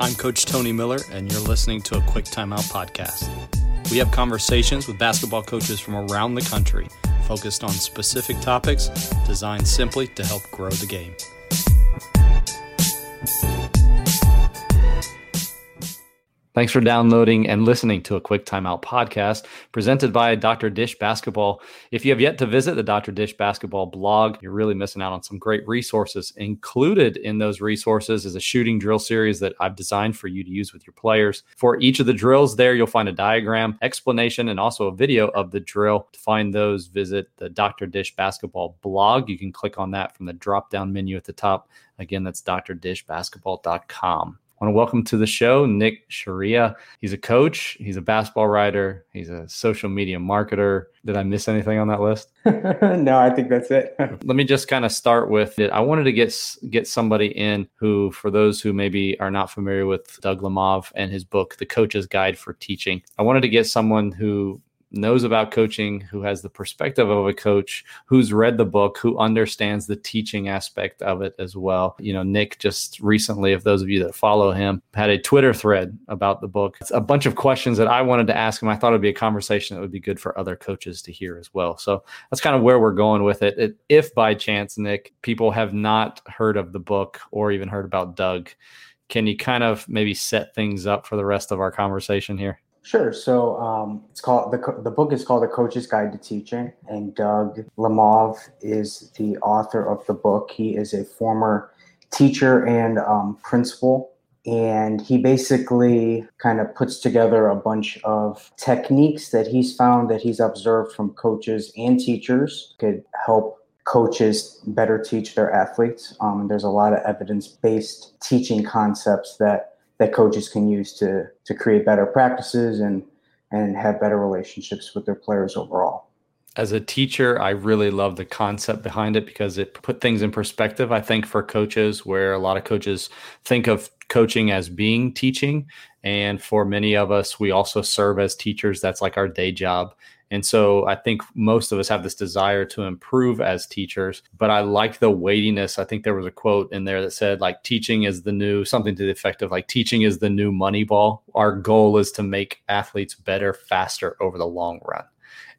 I'm Coach Tony Miller, and you're listening to a Quick Timeout podcast. We have conversations with basketball coaches from around the country focused on specific topics designed simply to help grow the game. Thanks for downloading and listening to a Quick Timeout podcast presented by Dr. Dish Basketball. If you have yet to visit the Dr. Dish Basketball blog, you're really missing out on some great resources. Included in those resources is a shooting drill series that I've designed for you to use with your players. For each of the drills, there you'll find a diagram, explanation, and also a video of the drill. To find those, visit the Dr. Dish Basketball blog. You can click on that from the drop down menu at the top. Again, that's drdishbasketball.com. I want to welcome to the show Nick Sciria. He's a coach, he's a basketball writer, he's a social media marketer. Did I miss anything on that list? no, I think that's it. Let me just kind of start with it. I wanted to get get somebody in who, for those who maybe are not familiar with Doug Lemov and his book, The Coach's Guide for Teaching, I wanted to get someone who knows about coaching, who has the perspective of a coach, who's read the book, who understands the teaching aspect of it as well. You know, Nick just recently, if those of you that follow him, had a Twitter thread about the book. It's a bunch of questions that I wanted to ask him. I thought it'd be a conversation that would be good for other coaches to hear as well. So that's kind of where we're going with it. it if by chance, Nick, people have not heard of the book or even heard about Doug, can you kind of maybe set things up for the rest of our conversation here? Sure. So um, it's called the the book is called The Coach's Guide to Teaching, and Doug Lemov is the author of the book. He is a former teacher and um, principal, and he basically kind of puts together a bunch of techniques that he's found that he's observed from coaches and teachers could help coaches better teach their athletes. Um, there's a lot of evidence based teaching concepts that that coaches can use to to create better practices and and have better relationships with their players overall. As a teacher, I really love the concept behind it because it put things in perspective. I think for coaches, where a lot of coaches think of coaching as being teaching, and for many of us, we also serve as teachers. That's like our day job. And so I think most of us have this desire to improve as teachers, but I like the weightiness. I think there was a quote in there that said, like, teaching is the new something to the effect of like, teaching is the new money ball. Our goal is to make athletes better, faster over the long run.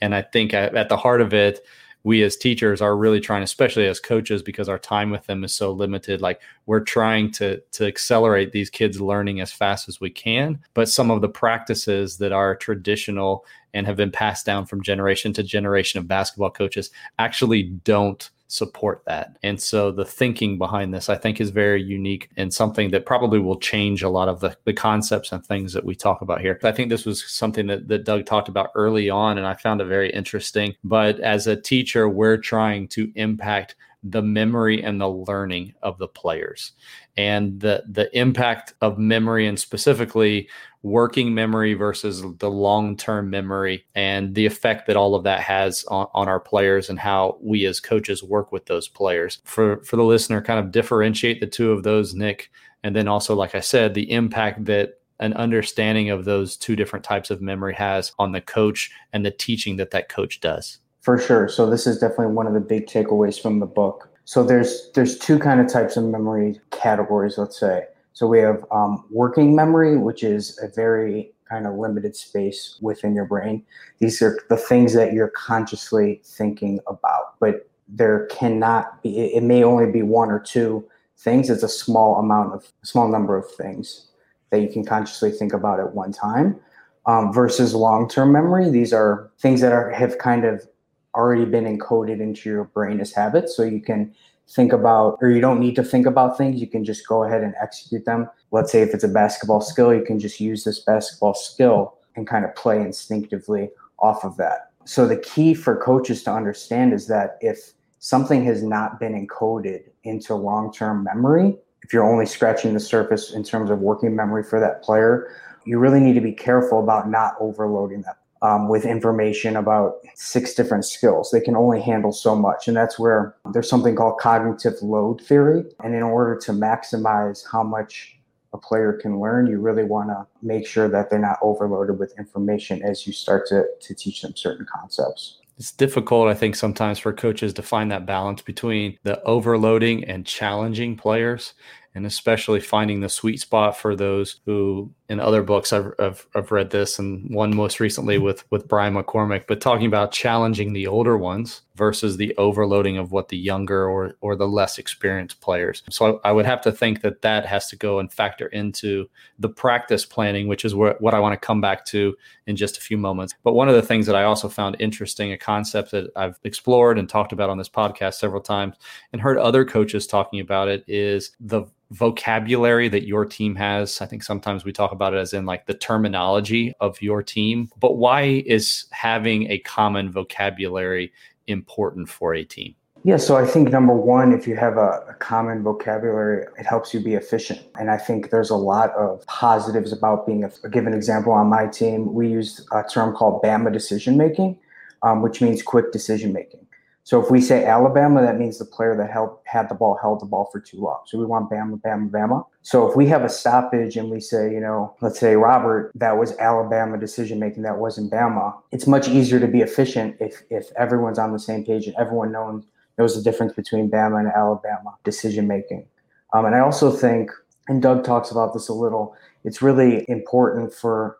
And I think at the heart of it, we as teachers are really trying especially as coaches because our time with them is so limited. Like we're trying to to accelerate these kids learning as fast as we can. But some of the practices that are traditional and have been passed down from generation to generation of basketball coaches actually don't support that. And so the thinking behind this, I think, is very unique and something that probably will change a lot of the, the concepts and things that we talk about here. I think this was something that, that Doug talked about early on, and I found it very interesting. But as a teacher, we're trying to impact the memory and the learning of the players. And the the impact of memory and specifically working memory versus the long-term memory and the effect that all of that has on, on our players and how we as coaches work with those players. For for the listener kind of differentiate the two of those nick and then also like i said the impact that an understanding of those two different types of memory has on the coach and the teaching that that coach does for sure. So this is definitely one of the big takeaways from the book. So there's there's two kind of types of memory categories, let's say. So we have um, working memory, which is a very kind of limited space within your brain. These are the things that you're consciously thinking about, but there cannot be. It may only be one or two things. It's a small amount of small number of things that you can consciously think about at one time. Um, versus long-term memory, these are things that are have kind of already been encoded into your brain as habits. So you can think about, or you don't need to think about things. You can just go ahead and execute them. Let's say if it's a basketball skill, you can just use this basketball skill and kind of play instinctively off of that. So the key for coaches to understand is that if something has not been encoded into long term memory, if you're only scratching the surface in terms of working memory for that player, you really need to be careful about not overloading that um, with information about six different skills. They can only handle so much. And that's where there's something called cognitive load theory. And in order to maximize how much a player can learn, you really want to make sure that they're not overloaded with information as you start to, to teach them certain concepts. It's difficult, I think, sometimes for coaches to find that balance between the overloading and challenging players and especially finding the sweet spot for those who in other books I've, I've, I've, read this and one most recently with with brian McCormick but talking about challenging the older ones versus the overloading of what the younger or or the less experienced players so I, I would have to think that that has to go and factor into the practice planning which is what, what i want to come back to in just a few moments but one of the things that i also found interesting a concept that i've explored and talked about on this podcast several times and heard other coaches talking about it is the vocabulary that your team has. I think sometimes we talk about it as in like the terminology of your team, but why is having a common vocabulary important for a team? Yeah, so I think number one, if you have a, a, common vocabulary, it helps you be efficient. And I think there's a lot of positives about being a, a given example on my team. We use a term called BAMA decision making, um, which means quick decision making. So if we say Alabama, that means the player that held had the ball held the ball for too long. So we want Bama, Bama, Bama. So if we have a stoppage and we say, you know, let's say Robert, that was Alabama decision making, that wasn't Bama. It's much easier to be efficient if if everyone's on the same page and everyone knows knows the difference between Bama and Alabama decision making. Um, and I also think, and Doug talks about this a little, it's really important for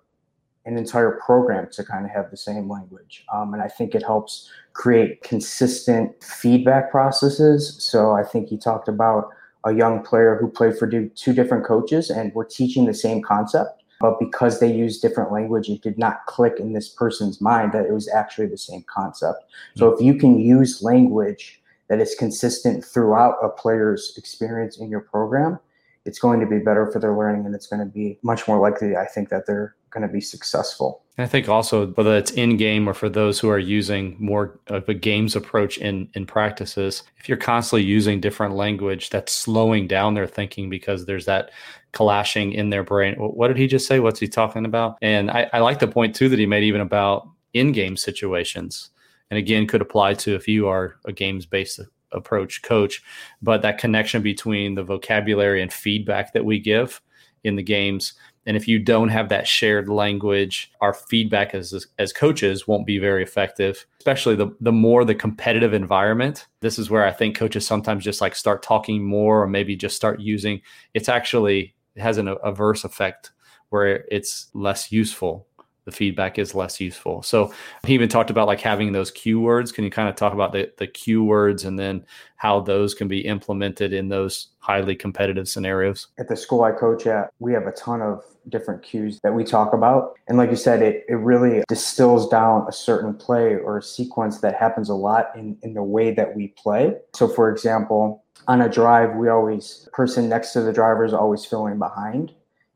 an entire program to kind of have the same language. Um, and I think it helps create consistent feedback processes. So I think he talked about a young player who played for two different coaches and were teaching the same concept. But because they used different language, it did not click in this person's mind that it was actually the same concept. So if you can use language that is consistent throughout a player's experience in your program, it's going to be better for their learning and it's going to be much more likely, I think, that they're going to be successful. I think also whether it's in game or for those who are using more of a games approach in in practices, if you're constantly using different language, that's slowing down their thinking because there's that clashing in their brain. What did he just say? What's he talking about? And I, I like the point too that he made even about in-game situations. And again, could apply to if you are a games-based approach coach, but that connection between the vocabulary and feedback that we give in the games and if you don't have that shared language, our feedback as as coaches won't be very effective. Especially the the more the competitive environment. This is where I think coaches sometimes just like start talking more, or maybe just start using. It's actually it has an averse effect where it's less useful the feedback is less useful. So he even talked about like having those cue words. Can you kind of talk about the, the cue words and then how those can be implemented in those highly competitive scenarios? At the school I coach at, we have a ton of different cues that we talk about. And like you said, it, it really distills down a certain play or a sequence that happens a lot in, in the way that we play. So for example, on a drive, we always person next to the driver is always filling behind.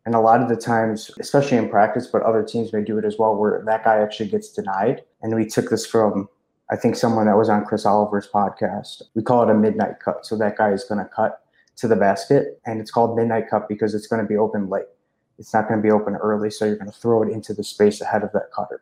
And a lot of the times, especially in practice, but other teams may do it as well, where that guy actually gets denied. And we took this from, I think, someone that was on Chris Oliver's podcast. We call it a midnight cut. So that guy is going to cut to the basket, and it's called midnight cut because it's going to be open late. It's not going to be open early, so you're going to throw it into the space ahead of that cutter.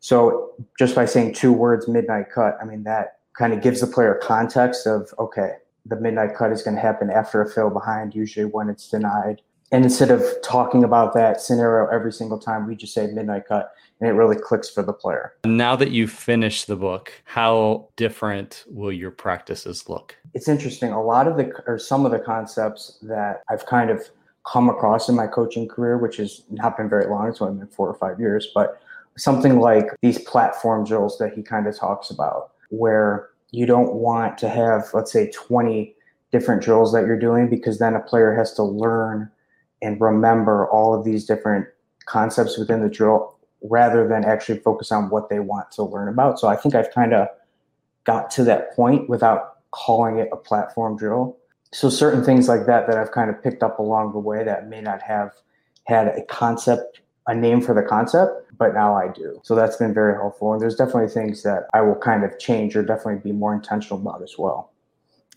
So just by saying two words, midnight cut, I mean that kind of gives the player context of okay, the midnight cut is going to happen after a fill behind, usually when it's denied and instead of talking about that scenario every single time, we just say midnight cut and it really clicks for the player. Now that you've finished the book, how different will your practices look? It's interesting. A lot of the, or some of the concepts that I've kind of come across in my coaching career, which has not been very long, it's only been four or five years, but something like these platform drills that he kind of talks about, where you don't want to have, let's say, 20 different drills that you're doing because then a player has to learn and remember all of these different concepts within the drill rather than actually focus on what they want to learn about. So I think I've kind of got to that point without calling it a platform drill. So certain things like that that I've kind of picked up along the way that may not have had a concept, a name for the concept, but now I do. So that's been very helpful. And there's definitely things that I will kind of change or definitely be more intentional about as well.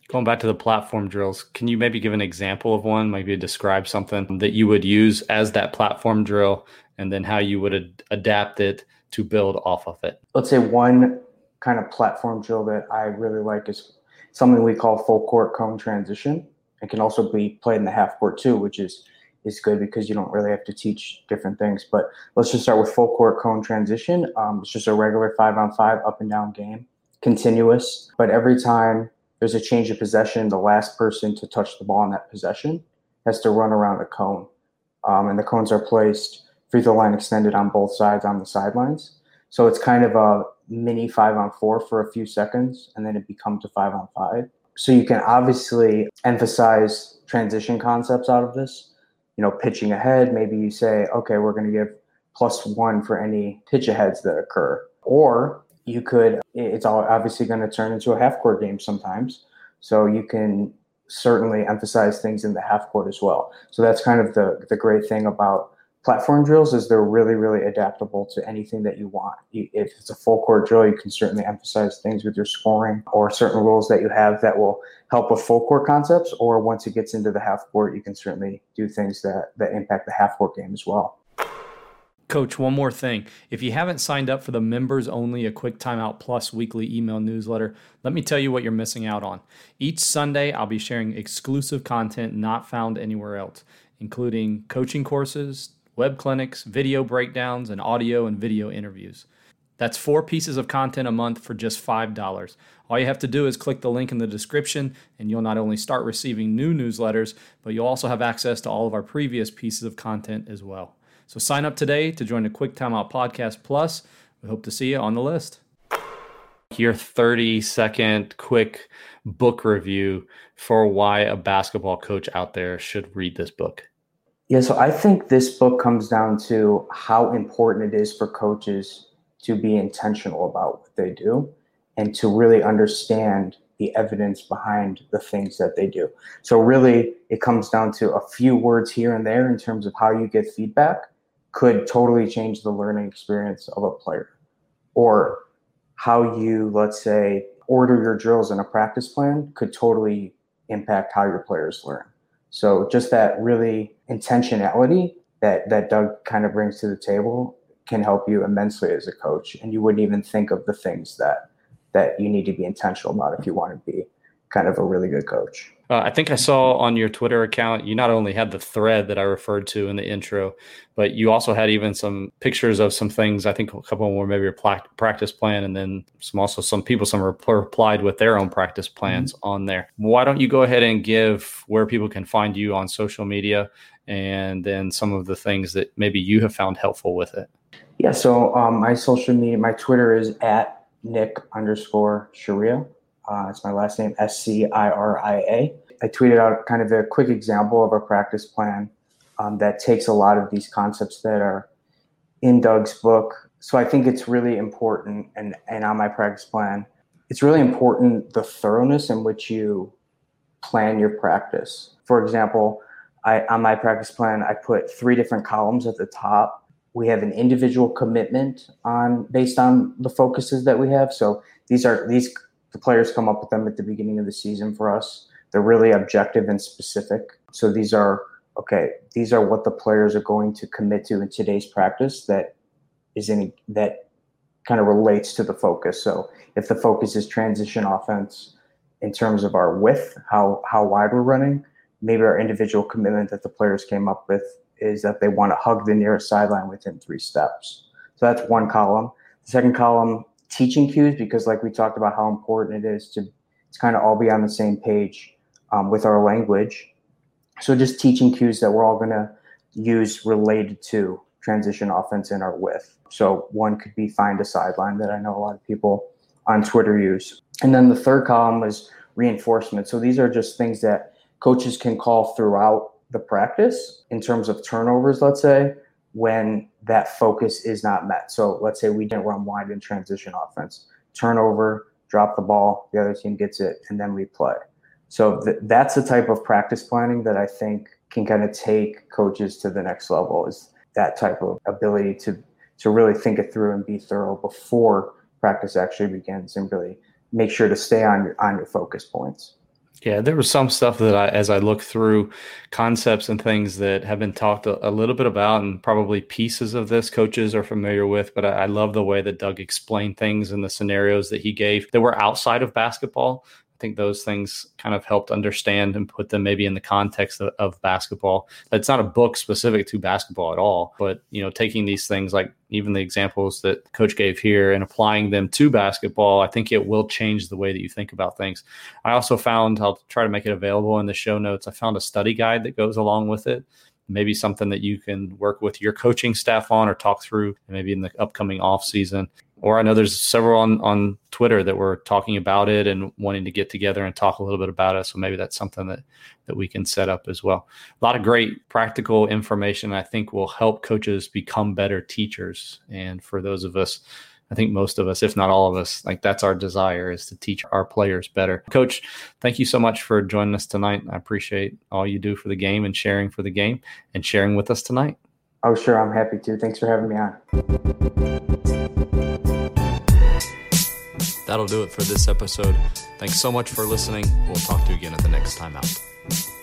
Going back to the platform drills, can you maybe give an example of one? Maybe describe something that you would use as that platform drill and then how you would ad- adapt it to build off of it. Let's say one kind of platform drill that I really like is something we call full court cone transition. It can also be played in the half court too, which is is good because you don't really have to teach different things. But let's just start with full court cone transition. Um, it's just a regular five on five up and down game, continuous. But every time there's a change of possession, the last person to touch the ball in that possession has to run around a cone. Um, and the cones are placed free throw line extended on both sides on the sidelines. So it's kind of a mini five on four for a few seconds, and then it becomes a five on five. So you can obviously emphasize transition concepts out of this. You know, pitching ahead, maybe you say, okay, we're going to give plus one for any pitch aheads that occur. Or you could, it's all obviously going to turn into a half court game sometimes. So you can certainly emphasize things in the half court as well. So that's kind of the, the great thing about platform drills is they're really, really adaptable to anything that you want. If it's a full court drill, you can certainly emphasize things with your scoring or certain rules that you have that will help with full court concepts. Or once it gets into the half court, you can certainly do things that, that impact the half court game as well. Coach, one more thing. If you haven't signed up for the members only a quick timeout plus weekly email newsletter, let me tell you what you're missing out on. Each Sunday, I'll be sharing exclusive content not found anywhere else, including coaching courses, web clinics, video breakdowns, and audio and video interviews. That's four pieces of content a month for just $5. All you have to do is click the link in the description, and you'll not only start receiving new newsletters, but you'll also have access to all of our previous pieces of content as well. So sign up today to join the Quick Timeout Podcast Plus. We hope to see you on the list. Your 30 second quick book review for why a basketball coach out there should read this book. Yeah, so I think this book comes down to how important it is for coaches to be intentional about what they do and to really understand the evidence behind the things that they do. So, really, it comes down to a few words here and there in terms of how you get feedback could totally change the learning experience of a player. Or how you, let's say, order your drills in a practice plan could totally impact how your players learn. So just that really intentionality that that Doug kind of brings to the table can help you immensely as a coach. And you wouldn't even think of the things that that you need to be intentional about if you want to be kind of a really good coach. Uh, I think I saw on your Twitter account, you not only had the thread that I referred to in the intro, but you also had even some pictures of some things. I think a couple more, them were maybe a practice plan, and then some also some people some replied with their own practice plans mm-hmm. on there. Why don't you go ahead and give where people can find you on social media, and then some of the things that maybe you have found helpful with it? Yeah. So um, my social media, my Twitter is at Nick underscore Sciria. Uh, it's my last name, S C I R I A. I tweeted out kind of a quick example of a practice plan um, that takes a lot of these concepts that are in Doug's book. So I think it's really important, and, and on my practice plan, it's really important the thoroughness in which you plan your practice. For example, I, on my practice plan, I put three different columns at the top. We have an individual commitment on based on the focuses that we have. So these are these the players come up with them at the beginning of the season for us. They're really objective and specific. So these are okay. These are what the players are going to commit to in today's practice. That is any that kind of relates to the focus. So if the focus is transition offense in terms of our width, how how wide we're running, maybe our individual commitment that the players came up with is that they want to hug the nearest sideline within three steps. So that's one column. The second column teaching cues because like we talked about how important it is to, to kind of all be on the same page um, with our language. So just teaching cues that we're all going to use related to transition offense in our width so one could be find a sideline that i know a lot of people on twitter use. And then the third column was reinforcement. So these are just things that coaches can call throughout the practice in terms of turnovers let's say when that focus is not met. So let's say we didn't run wide in transition offense, turnover, drop the ball, the other team gets it, and then we play. So th- that's the type of practice planning that I think can kind of take coaches to the next level is that type of ability to to really think it through and be thorough before practice actually begins and really make sure to stay on your on your focus points. Yeah, there was some stuff that I, as I look through concepts and things that have been talked a, a, little bit about, and probably pieces of this coaches are familiar with. But I, I, love the way that Doug explained things and the scenarios that he gave that were outside of basketball. I think those things kind of helped understand and put them maybe in the context of, of basketball. It's not a book specific to basketball at all, but you know, taking these things like even the examples that coach gave here and applying them to basketball, I think it will change the way that you think about things. I also found I'll try to make it available in the show notes. I found a study guide that goes along with it maybe something that you can work with your coaching staff on or talk through maybe in the upcoming off season or I know there's several on, on Twitter that were talking about it and wanting to get together and talk a little bit about it. So maybe that's something that that we can set up as well. A lot of great practical information I think will help coaches become better teachers. And for those of us, I think most of us, if not all of us, like that's our desire is to teach our players better. Coach, thank you so much for joining us tonight. I appreciate all you do for the game and sharing for the game and sharing with us tonight. Oh, sure. I'm happy to. Thanks for having me on. That'll do it for this episode. Thanks so much for listening. We'll talk to you again at the next time out.